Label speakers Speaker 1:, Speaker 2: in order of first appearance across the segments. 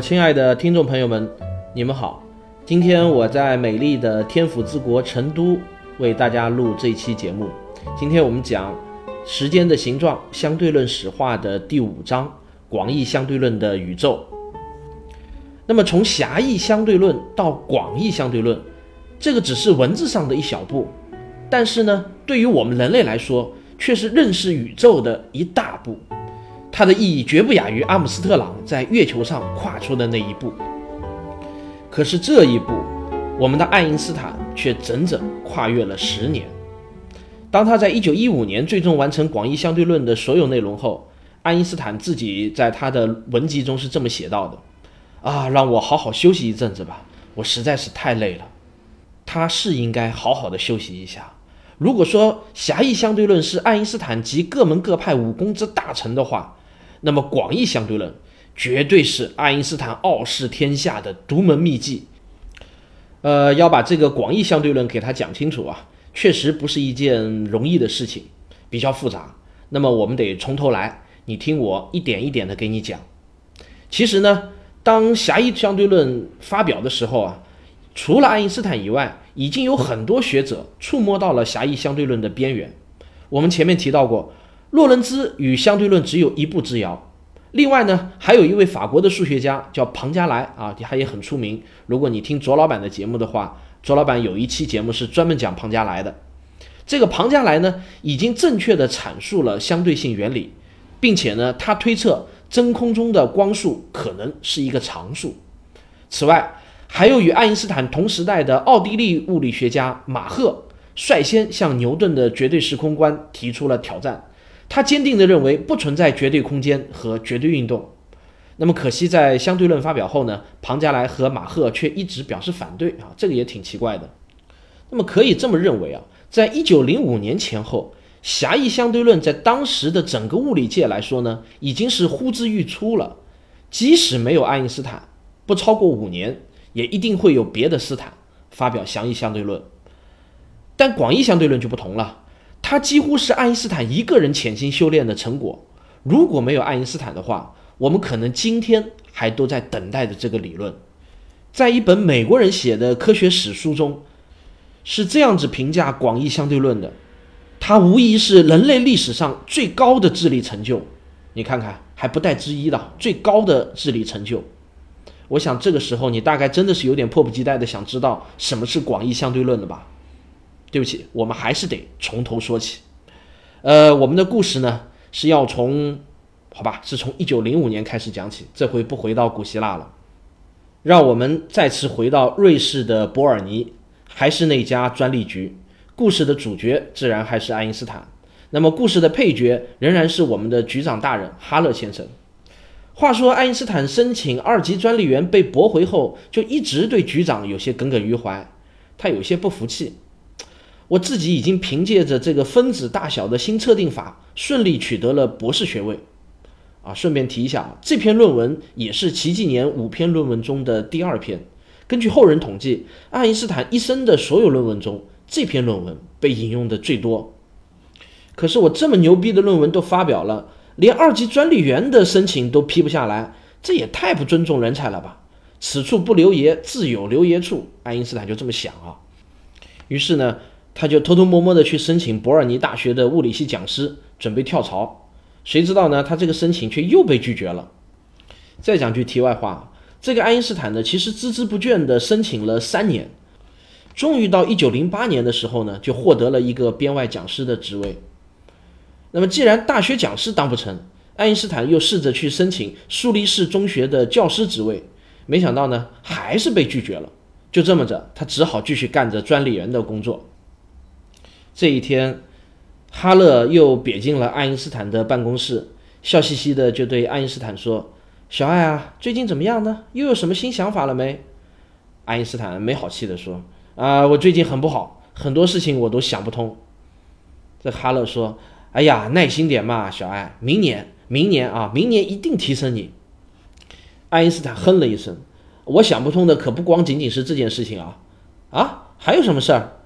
Speaker 1: 亲爱的听众朋友们，你们好。今天我在美丽的天府之国成都为大家录这期节目。今天我们讲时间的形状相对论史话的第五章广义相对论的宇宙。那么从狭义相对论到广义相对论，这个只是文字上的一小步，但是呢，对于我们人类来说，却是认识宇宙的一大步。它的意义绝不亚于阿姆斯特朗在月球上跨出的那一步。可是这一步，我们的爱因斯坦却整整跨越了十年。当他在一九一五年最终完成广义相对论的所有内容后，爱因斯坦自己在他的文集中是这么写到的：“啊，让我好好休息一阵子吧，我实在是太累了。”他是应该好好的休息一下。如果说狭义相对论是爱因斯坦及各门各派武功之大成的话，那么广义相对论绝对是爱因斯坦傲视天下的独门秘技。呃，要把这个广义相对论给他讲清楚啊，确实不是一件容易的事情，比较复杂。那么我们得从头来，你听我一点一点的给你讲。其实呢，当狭义相对论发表的时候啊，除了爱因斯坦以外，已经有很多学者触摸到了狭义相对论的边缘。我们前面提到过。洛伦兹与相对论只有一步之遥。另外呢，还有一位法国的数学家叫庞加莱啊，他也很出名。如果你听卓老板的节目的话，卓老板有一期节目是专门讲庞加莱的。这个庞加莱呢，已经正确的阐述了相对性原理，并且呢，他推测真空中的光速可能是一个常数。此外，还有与爱因斯坦同时代的奥地利物理学家马赫率先向牛顿的绝对时空观提出了挑战。他坚定地认为不存在绝对空间和绝对运动。那么可惜，在相对论发表后呢，庞加莱和马赫却一直表示反对啊，这个也挺奇怪的。那么可以这么认为啊，在一九零五年前后，狭义相对论在当时的整个物理界来说呢，已经是呼之欲出了。即使没有爱因斯坦，不超过五年，也一定会有别的斯坦发表狭义相对论。但广义相对论就不同了。它几乎是爱因斯坦一个人潜心修炼的成果。如果没有爱因斯坦的话，我们可能今天还都在等待着这个理论。在一本美国人写的科学史书中，是这样子评价广义相对论的：它无疑是人类历史上最高的智力成就。你看看，还不带之一的最高的智力成就。我想这个时候你大概真的是有点迫不及待的想知道什么是广义相对论了吧？对不起，我们还是得从头说起。呃，我们的故事呢是要从，好吧，是从一九零五年开始讲起。这回不回到古希腊了，让我们再次回到瑞士的伯尔尼，还是那家专利局。故事的主角自然还是爱因斯坦。那么故事的配角仍然是我们的局长大人哈勒先生。话说，爱因斯坦申请二级专利员被驳回后，就一直对局长有些耿耿于怀，他有些不服气。我自己已经凭借着这个分子大小的新测定法，顺利取得了博士学位。啊，顺便提一下，这篇论文也是奇迹年五篇论文中的第二篇。根据后人统计，爱因斯坦一生的所有论文中，这篇论文被引用的最多。可是我这么牛逼的论文都发表了，连二级专利员的申请都批不下来，这也太不尊重人才了吧？此处不留爷，自有留爷处。爱因斯坦就这么想啊。于是呢。他就偷偷摸摸的去申请伯尔尼大学的物理系讲师，准备跳槽。谁知道呢？他这个申请却又被拒绝了。再讲句题外话，这个爱因斯坦呢，其实孜孜不倦的申请了三年，终于到一九零八年的时候呢，就获得了一个编外讲师的职位。那么既然大学讲师当不成，爱因斯坦又试着去申请苏黎世中学的教师职位，没想到呢，还是被拒绝了。就这么着，他只好继续干着专利员的工作。这一天，哈勒又瘪进了爱因斯坦的办公室，笑嘻嘻的就对爱因斯坦说：“小爱啊，最近怎么样呢？又有什么新想法了没？”爱因斯坦没好气地说：“啊，我最近很不好，很多事情我都想不通。”这哈勒说：“哎呀，耐心点嘛，小爱，明年，明年啊，明年一定提升你。”爱因斯坦哼了一声：“我想不通的可不光仅仅是这件事情啊，啊，还有什么事儿？”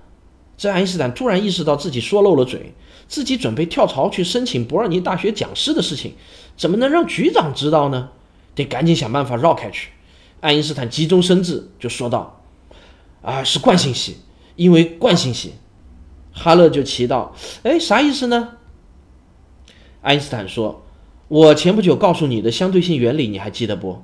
Speaker 1: 这爱因斯坦突然意识到自己说漏了嘴，自己准备跳槽去申请伯尔尼大学讲师的事情，怎么能让局长知道呢？得赶紧想办法绕开去。爱因斯坦急中生智，就说道：“啊，是惯性系，因为惯性系。”哈勒就奇道：“哎，啥意思呢？”爱因斯坦说：“我前不久告诉你的相对性原理，你还记得不？”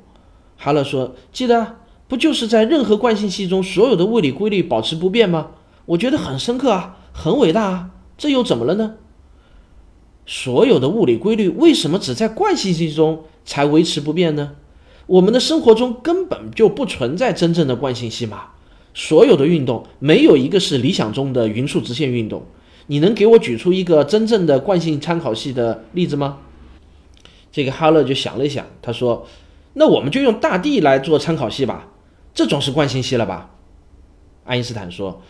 Speaker 1: 哈勒说：“记得，不就是在任何惯性系中，所有的物理规律保持不变吗？我觉得很深刻啊，很伟大啊，这又怎么了呢？所有的物理规律为什么只在惯性系中才维持不变呢？”我们的生活中根本就不存在真正的惯性系嘛，所有的运动没有一个是理想中的匀速直线运动。你能给我举出一个真正的惯性参考系的例子吗？这个哈勒就想了一想，他说：“那我们就用大地来做参考系吧，这种是惯性系了吧？”爱因斯坦说：“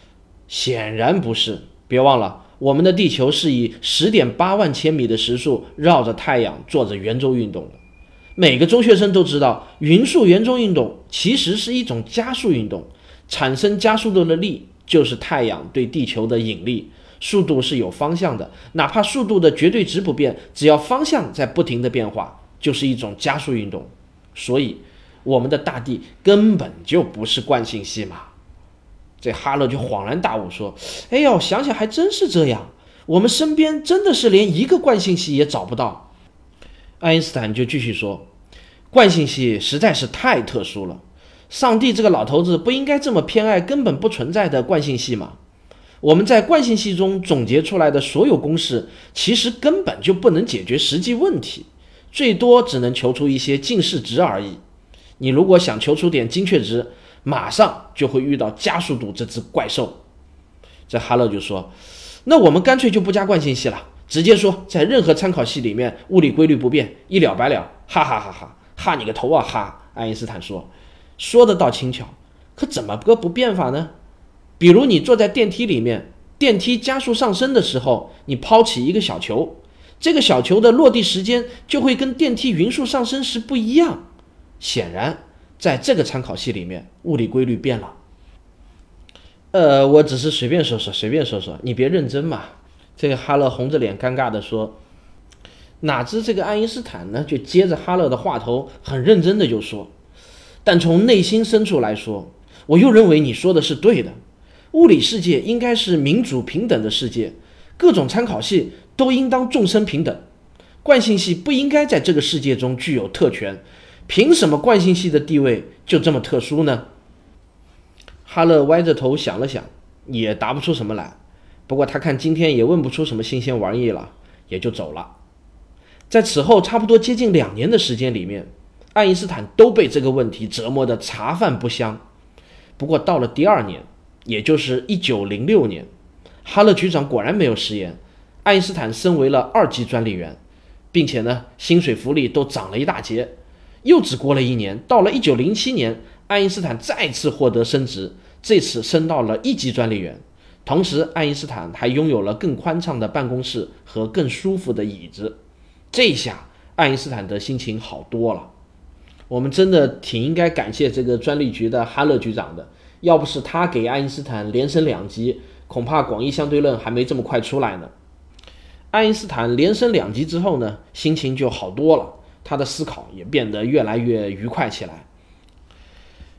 Speaker 1: 显然不是，别忘了，我们的地球是以十点八万千米的时速绕着太阳做着圆周运动的。”每个中学生都知道，匀速圆周运动其实是一种加速运动，产生加速度的力就是太阳对地球的引力，速度是有方向的，哪怕速度的绝对值不变，只要方向在不停的变化，就是一种加速运动。所以，我们的大地根本就不是惯性系嘛。这哈勒就恍然大悟说：“哎呦，想想还真是这样，我们身边真的是连一个惯性系也找不到。”爱因斯坦就继续说。惯性系实在是太特殊了，上帝这个老头子不应该这么偏爱根本不存在的惯性系吗？我们在惯性系中总结出来的所有公式，其实根本就不能解决实际问题，最多只能求出一些近似值而已。你如果想求出点精确值，马上就会遇到加速度这只怪兽。这哈勒就说：“那我们干脆就不加惯性系了，直接说在任何参考系里面物理规律不变，一了百了。”哈哈哈哈。哈你个头啊！哈，爱因斯坦说，说的倒轻巧，可怎么个不变法呢？比如你坐在电梯里面，电梯加速上升的时候，你抛起一个小球，这个小球的落地时间就会跟电梯匀速上升时不一样。显然，在这个参考系里面，物理规律变了。呃，我只是随便说说，随便说说，你别认真嘛。这个哈勒红着脸，尴尬地说。哪知这个爱因斯坦呢，就接着哈勒的话头，很认真的就说：“但从内心深处来说，我又认为你说的是对的。物理世界应该是民主平等的世界，各种参考系都应当众生平等。惯性系不应该在这个世界中具有特权，凭什么惯性系的地位就这么特殊呢？”哈勒歪着头想了想，也答不出什么来。不过他看今天也问不出什么新鲜玩意了，也就走了。在此后差不多接近两年的时间里面，爱因斯坦都被这个问题折磨得茶饭不香。不过到了第二年，也就是一九零六年，哈勒局长果然没有食言，爱因斯坦升为了二级专利员，并且呢，薪水福利都涨了一大截。又只过了一年，到了一九零七年，爱因斯坦再次获得升职，这次升到了一级专利员。同时，爱因斯坦还拥有了更宽敞的办公室和更舒服的椅子。这下爱因斯坦的心情好多了。我们真的挺应该感谢这个专利局的哈勒局长的，要不是他给爱因斯坦连升两级，恐怕广义相对论还没这么快出来呢。爱因斯坦连升两级之后呢，心情就好多了，他的思考也变得越来越愉快起来。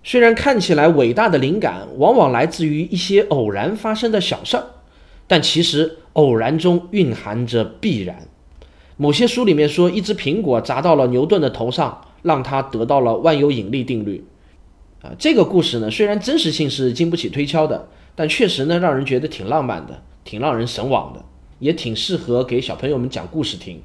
Speaker 1: 虽然看起来伟大的灵感往往来自于一些偶然发生的小事儿，但其实偶然中蕴含着必然。某些书里面说，一只苹果砸到了牛顿的头上，让他得到了万有引力定律。啊，这个故事呢，虽然真实性是经不起推敲的，但确实呢，让人觉得挺浪漫的，挺让人神往的，也挺适合给小朋友们讲故事听。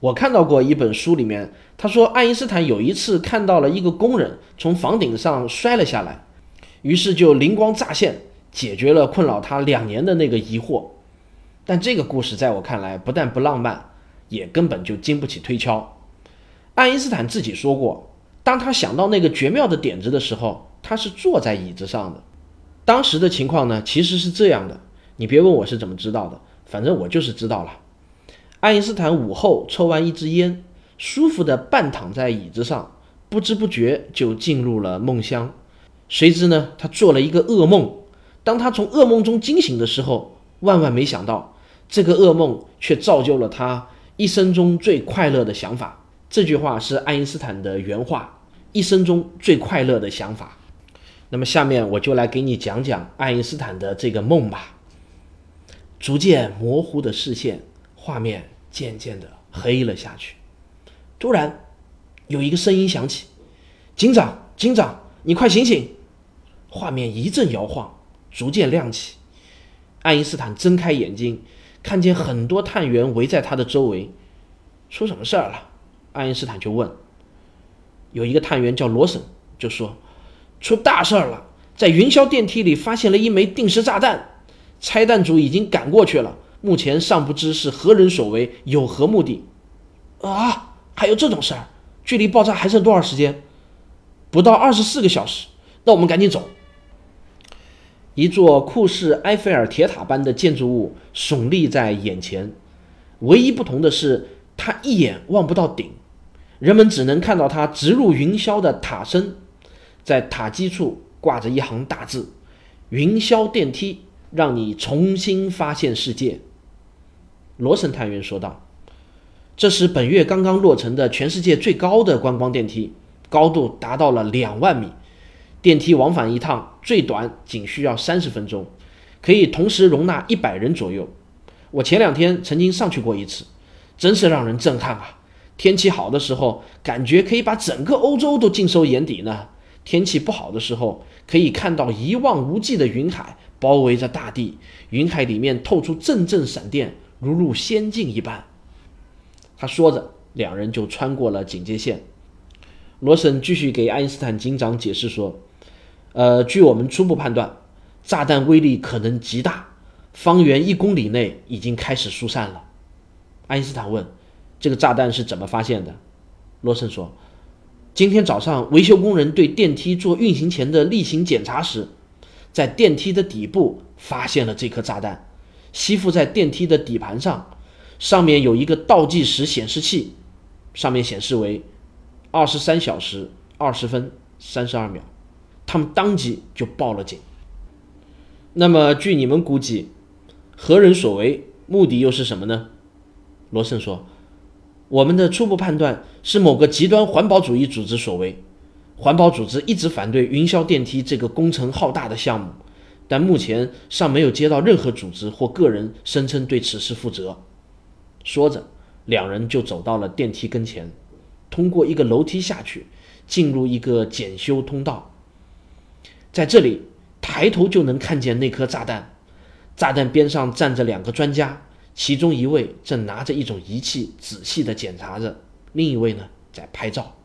Speaker 1: 我看到过一本书里面，他说爱因斯坦有一次看到了一个工人从房顶上摔了下来，于是就灵光乍现，解决了困扰他两年的那个疑惑。但这个故事在我看来，不但不浪漫。也根本就经不起推敲。爱因斯坦自己说过，当他想到那个绝妙的点子的时候，他是坐在椅子上的。当时的情况呢，其实是这样的，你别问我是怎么知道的，反正我就是知道了。爱因斯坦午后抽完一支烟，舒服地半躺在椅子上，不知不觉就进入了梦乡。谁知呢，他做了一个噩梦。当他从噩梦中惊醒的时候，万万没想到，这个噩梦却造就了他一生中最快乐的想法。这句话是爱因斯坦的原话：一生中最快乐的想法。那么，下面我就来给你讲讲爱因斯坦的这个梦吧。逐渐模糊的视线，画面渐渐的黑了下去。突然，有一个声音响起：“警长，警长，你快醒醒！”画面一阵摇晃，逐渐亮起。爱因斯坦睁开眼睛，看见很多探员围在他的周围。出什么事儿了？爱因斯坦就问：“有一个探员叫罗森，就说出大事儿了，在云霄电梯里发现了一枚定时炸弹，拆弹组已经赶过去了，目前尚不知是何人所为，有何目的。”啊，还有这种事儿？距离爆炸还剩多少时间？不到二十四个小时。那我们赶紧走。一座酷似埃菲尔铁塔般的建筑物耸立在眼前，唯一不同的是。它一眼望不到顶，人们只能看到它直入云霄的塔身，在塔基处挂着一行大字：“云霄电梯，让你重新发现世界。”罗森探员说道：“这是本月刚刚落成的全世界最高的观光电梯，高度达到了两万米。电梯往返一趟最短仅需要三十分钟，可以同时容纳一百人左右。我前两天曾经上去过一次。”真是让人震撼啊！天气好的时候，感觉可以把整个欧洲都尽收眼底呢；天气不好的时候，可以看到一望无际的云海包围着大地，云海里面透出阵阵闪电，如入仙境一般。他说着，两人就穿过了警戒线。罗森继续给爱因斯坦警长解释说：“呃，据我们初步判断，炸弹威力可能极大，方圆一公里内已经开始疏散了。”爱因斯坦问：“这个炸弹是怎么发现的？”罗森说：“今天早上，维修工人对电梯做运行前的例行检查时，在电梯的底部发现了这颗炸弹，吸附在电梯的底盘上，上面有一个倒计时显示器，上面显示为二十三小时二十分三十二秒。他们当即就报了警。那么，据你们估计，何人所为？目的又是什么呢？”罗胜说：“我们的初步判断是某个极端环保主义组织所为。环保组织一直反对云霄电梯这个工程浩大的项目，但目前尚没有接到任何组织或个人声称对此事负责。”说着，两人就走到了电梯跟前，通过一个楼梯下去，进入一个检修通道。在这里，抬头就能看见那颗炸弹。炸弹边上站着两个专家。其中一位正拿着一种仪器仔细地检查着，另一位呢在拍照。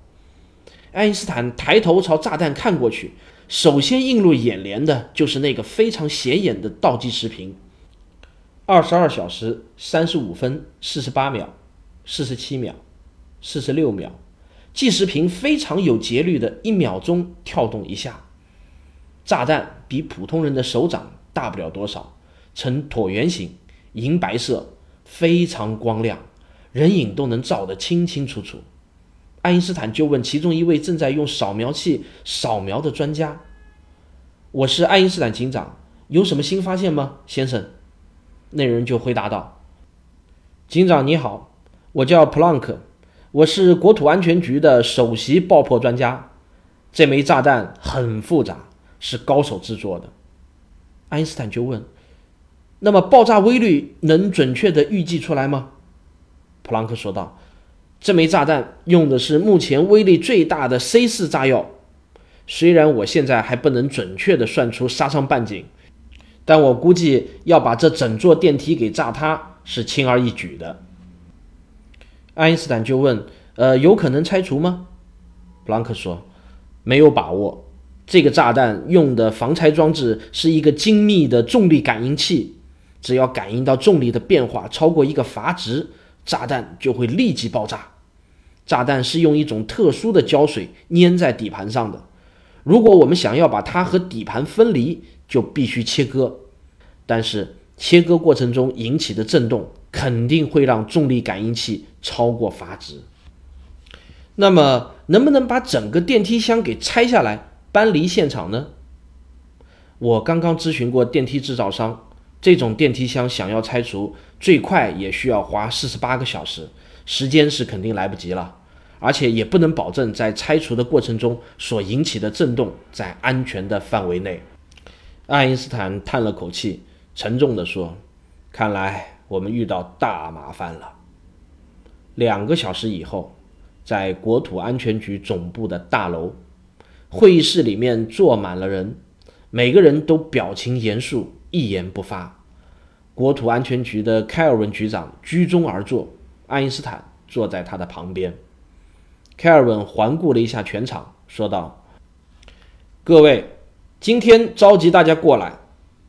Speaker 1: 爱因斯坦抬头朝炸弹看过去，首先映入眼帘的就是那个非常显眼的倒计时屏：二十二小时三十五分四十八秒、四十七秒、四十六秒。计时屏非常有节律的一秒钟跳动一下。炸弹比普通人的手掌大不了多少，呈椭圆形。银白色，非常光亮，人影都能照得清清楚楚。爱因斯坦就问其中一位正在用扫描器扫描的专家：“我是爱因斯坦警长，有什么新发现吗，先生？”那人就回答道：“警长你好，我叫普朗克，我是国土安全局的首席爆破专家。这枚炸弹很复杂，是高手制作的。”爱因斯坦就问。那么爆炸威力能准确的预计出来吗？普朗克说道：“这枚炸弹用的是目前威力最大的 C 四炸药。虽然我现在还不能准确的算出杀伤半径，但我估计要把这整座电梯给炸塌是轻而易举的。”爱因斯坦就问：“呃，有可能拆除吗？”布朗克说：“没有把握。这个炸弹用的防拆装置是一个精密的重力感应器。”只要感应到重力的变化超过一个阀值，炸弹就会立即爆炸。炸弹是用一种特殊的胶水粘在底盘上的。如果我们想要把它和底盘分离，就必须切割。但是切割过程中引起的震动肯定会让重力感应器超过阀值。那么，能不能把整个电梯箱给拆下来搬离现场呢？我刚刚咨询过电梯制造商，这种电梯箱想要拆除，最快也需要花四十八个小时，时间是肯定来不及了。而且也不能保证在拆除的过程中所引起的震动在安全的范围内。爱因斯坦叹了口气，沉重地说：“看来我们遇到大麻烦了。”两个小时以后，在国土安全局总部的大楼会议室里面坐满了人，每个人都表情严肃，一言不发。国土安全局的凯尔文局长居中而坐，爱因斯坦坐在他的旁边。凯尔文环顾了一下全场，说道：“各位，今天召集大家过来，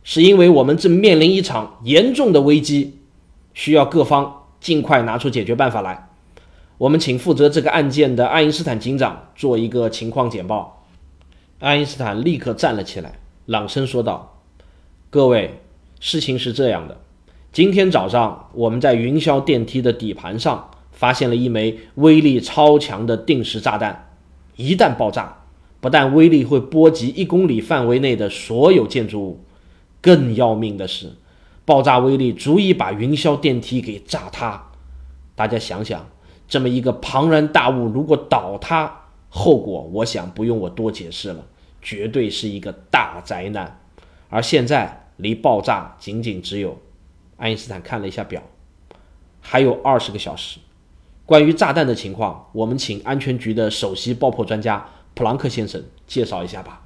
Speaker 1: 是因为我们正面临一场严重的危机，需要各方尽快拿出解决办法来。我们请负责这个案件的爱因斯坦警长做一个情况简报。”爱因斯坦立刻站了起来，朗声说道：“各位，事情是这样的，今天早上我们在云霄电梯的底盘上。”发现了一枚威力超强的定时炸弹，一旦爆炸，不但威力会波及一公里范围内的所有建筑物，更要命的是，爆炸威力足以把云霄电梯给炸塌。大家想想，这么一个庞然大物如果倒塌，后果我想不用我多解释了，绝对是一个大灾难。而现在离爆炸仅仅只有，爱因斯坦看了一下表，还有二十个小时。关于炸弹的情况，我们请安全局的首席爆破专家普朗克先生介绍一下吧。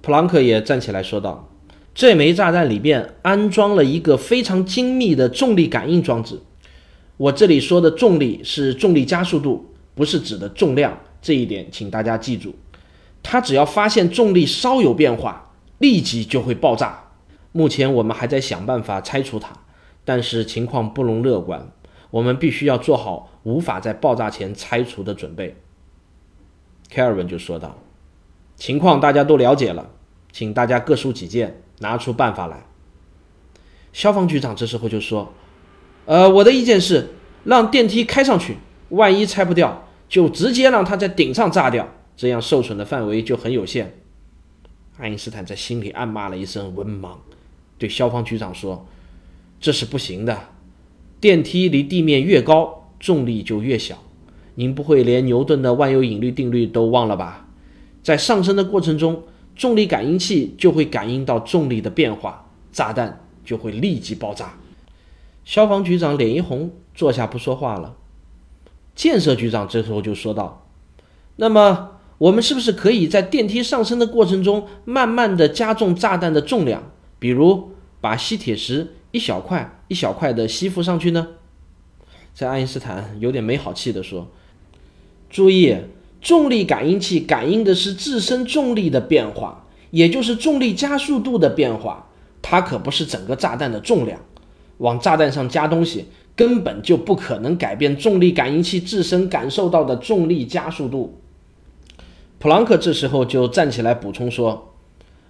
Speaker 1: 普朗克也站起来说道：“这枚炸弹里边安装了一个非常精密的重力感应装置。我这里说的重力是重力加速度，不是指的重量。这一点请大家记住。它只要发现重力稍有变化，立即就会爆炸。目前我们还在想办法拆除它，但是情况不容乐观。”我们必须要做好无法在爆炸前拆除的准备。凯尔文就说道：“情况大家都了解了，请大家各抒己见，拿出办法来。”消防局长这时候就说：“呃，我的意见是让电梯开上去，万一拆不掉，就直接让它在顶上炸掉，这样受损的范围就很有限。”爱因斯坦在心里暗骂了一声“文盲”，对消防局长说：“这是不行的。”电梯离地面越高，重力就越小。您不会连牛顿的万有引力定律都忘了吧？在上升的过程中，重力感应器就会感应到重力的变化，炸弹就会立即爆炸。消防局长脸一红，坐下不说话了。建设局长这时候就说道：“那么，我们是不是可以在电梯上升的过程中，慢慢的加重炸弹的重量？比如把吸铁石。”一小块一小块的吸附上去呢？在爱因斯坦有点没好气地说：“注意，重力感应器感应的是自身重力的变化，也就是重力加速度的变化，它可不是整个炸弹的重量。往炸弹上加东西，根本就不可能改变重力感应器自身感受到的重力加速度。”普朗克这时候就站起来补充说：“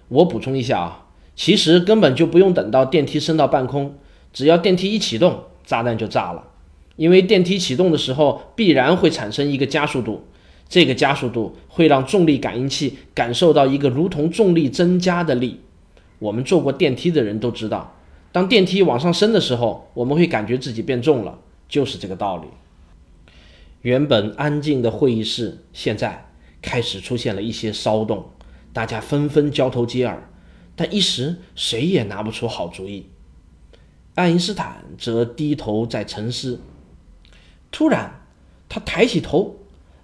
Speaker 1: 我补充一下啊。”其实根本就不用等到电梯升到半空，只要电梯一启动，炸弹就炸了。因为电梯启动的时候必然会产生一个加速度，这个加速度会让重力感应器感受到一个如同重力增加的力。我们坐过电梯的人都知道，当电梯往上升的时候，我们会感觉自己变重了，就是这个道理。原本安静的会议室现在开始出现了一些骚动，大家纷纷交头接耳。但一时谁也拿不出好主意。爱因斯坦则低头在沉思。突然，他抬起头，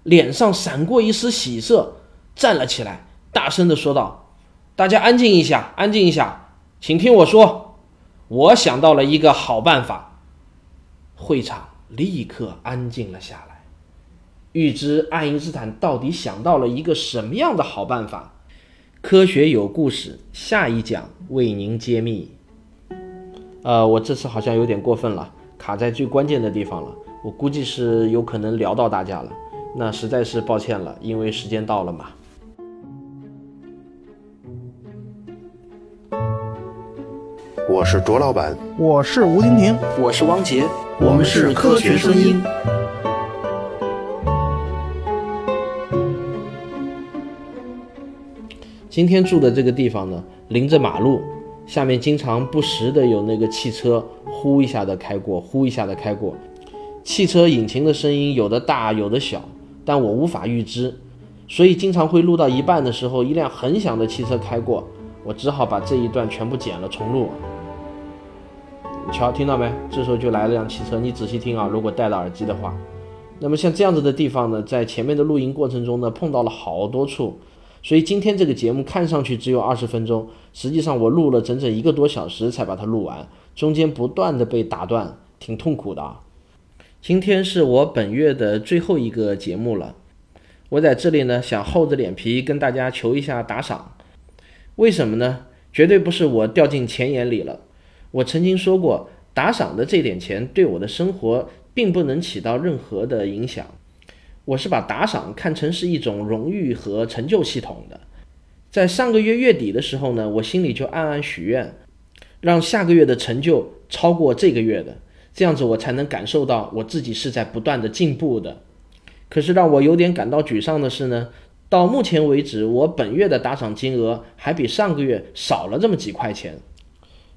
Speaker 1: 脸上闪过一丝喜色，站了起来，大声地说道：“大家安静一下，安静一下，请听我说，我想到了一个好办法。”会场立刻安静了下来。欲知爱因斯坦到底想到了一个什么样的好办法？科学有故事，下一讲为您揭秘。呃，我这次好像有点过分了，卡在最关键的地方了。我估计是有可能聊到大家了，那实在是抱歉了，因为时间到了嘛。
Speaker 2: 我是卓老板，
Speaker 3: 我是吴婷婷，
Speaker 4: 我是汪杰，
Speaker 1: 我们是科学声音。今天住的这个地方呢，临着马路，下面经常不时的有那个汽车呼一下的开过，呼一下的开过。汽车引擎的声音有的大，有的小，但我无法预知，所以经常会录到一半的时候，一辆很响的汽车开过，我只好把这一段全部剪了重录。瞧，听到没？这时候就来了辆汽车，你仔细听啊，如果戴了耳机的话。那么像这样子的地方呢，在前面的录音过程中呢，碰到了好多处。所以今天这个节目看上去只有二十分钟，实际上我录了整整一个多小时才把它录完，中间不断的被打断，挺痛苦的啊。今天是我本月的最后一个节目了，我在这里呢想厚着脸皮跟大家求一下打赏，为什么呢？绝对不是我掉进钱眼里了，我曾经说过，打赏的这点钱对我的生活并不能起到任何的影响。我是把打赏看成是一种荣誉和成就系统的，在上个月月底的时候呢，我心里就暗暗许愿，让下个月的成就超过这个月的，这样子我才能感受到我自己是在不断的进步的。可是让我有点感到沮丧的是呢，到目前为止，我本月的打赏金额还比上个月少了这么几块钱，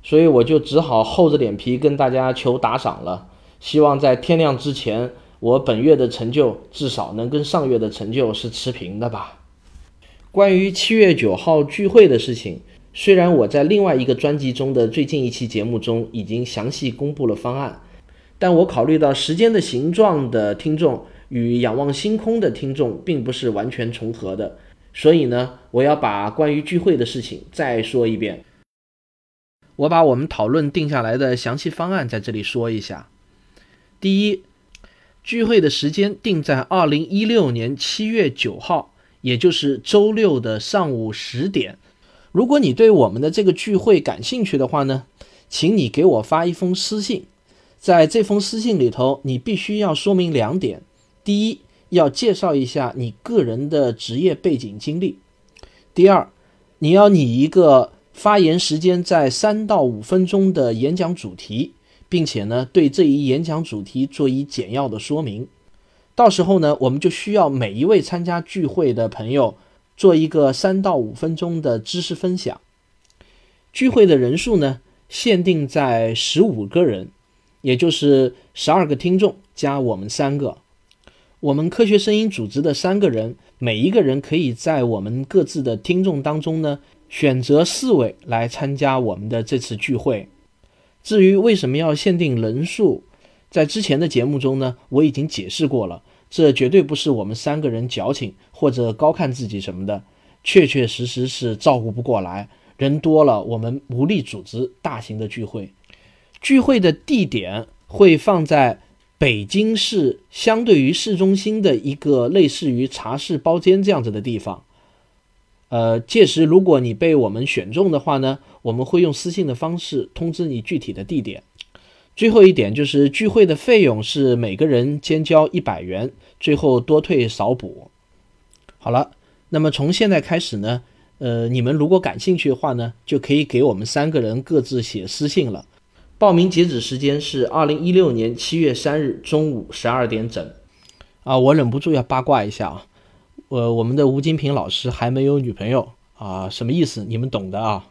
Speaker 1: 所以我就只好厚着脸皮跟大家求打赏了，希望在天亮之前。我本月的成就至少能跟上月的成就是持平的吧。关于七月九号聚会的事情，虽然我在另外一个专辑中的最近一期节目中已经详细公布了方案，但我考虑到时间的形状的听众与仰望星空的听众并不是完全重合的，所以呢，我要把关于聚会的事情再说一遍。我把我们讨论定下来的详细方案在这里说一下。第一。聚会的时间定在二零一六年七月九号，也就是周六的上午十点。如果你对我们的这个聚会感兴趣的话呢，请你给我发一封私信。在这封私信里头，你必须要说明两点：第一，要介绍一下你个人的职业背景经历；第二，你要拟一个发言时间在三到五分钟的演讲主题。并且呢，对这一演讲主题做一简要的说明。到时候呢，我们就需要每一位参加聚会的朋友做一个三到五分钟的知识分享。聚会的人数呢，限定在十五个人，也就是十二个听众加我们三个。我们科学声音组织的三个人，每一个人可以在我们各自的听众当中呢，选择四位来参加我们的这次聚会。至于为什么要限定人数，在之前的节目中呢，我已经解释过了。这绝对不是我们三个人矫情或者高看自己什么的，确确实实是照顾不过来，人多了我们无力组织大型的聚会。聚会的地点会放在北京市相对于市中心的一个类似于茶室包间这样子的地方。呃，届时如果你被我们选中的话呢？我们会用私信的方式通知你具体的地点。最后一点就是聚会的费用是每个人先交一百元，最后多退少补。好了，那么从现在开始呢，呃，你们如果感兴趣的话呢，就可以给我们三个人各自写私信了。报名截止时间是二零一六年七月三日中午十二点整。啊，我忍不住要八卦一下啊，呃，我们的吴金平老师还没有女朋友啊，什么意思？你们懂的啊。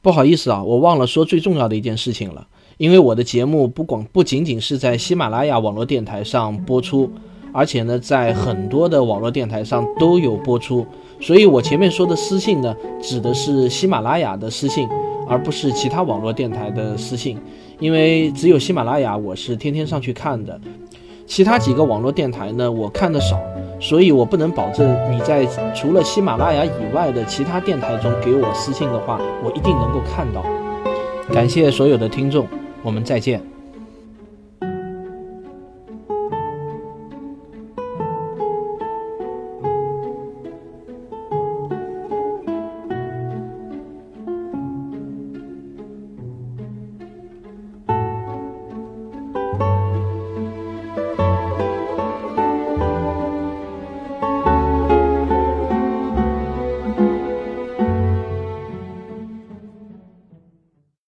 Speaker 1: 不好意思啊，我忘了说最重要的一件事情了。因为我的节目不光不仅仅是在喜马拉雅网络电台上播出，而且呢，在很多的网络电台上都有播出。所以我前面说的私信呢，指的是喜马拉雅的私信，而不是其他网络电台的私信。因为只有喜马拉雅我是天天上去看的，其他几个网络电台呢，我看的少。所以我不能保证你在除了喜马拉雅以外的其他电台中给我私信的话，我一定能够看到。感谢所有的听众，我们再见。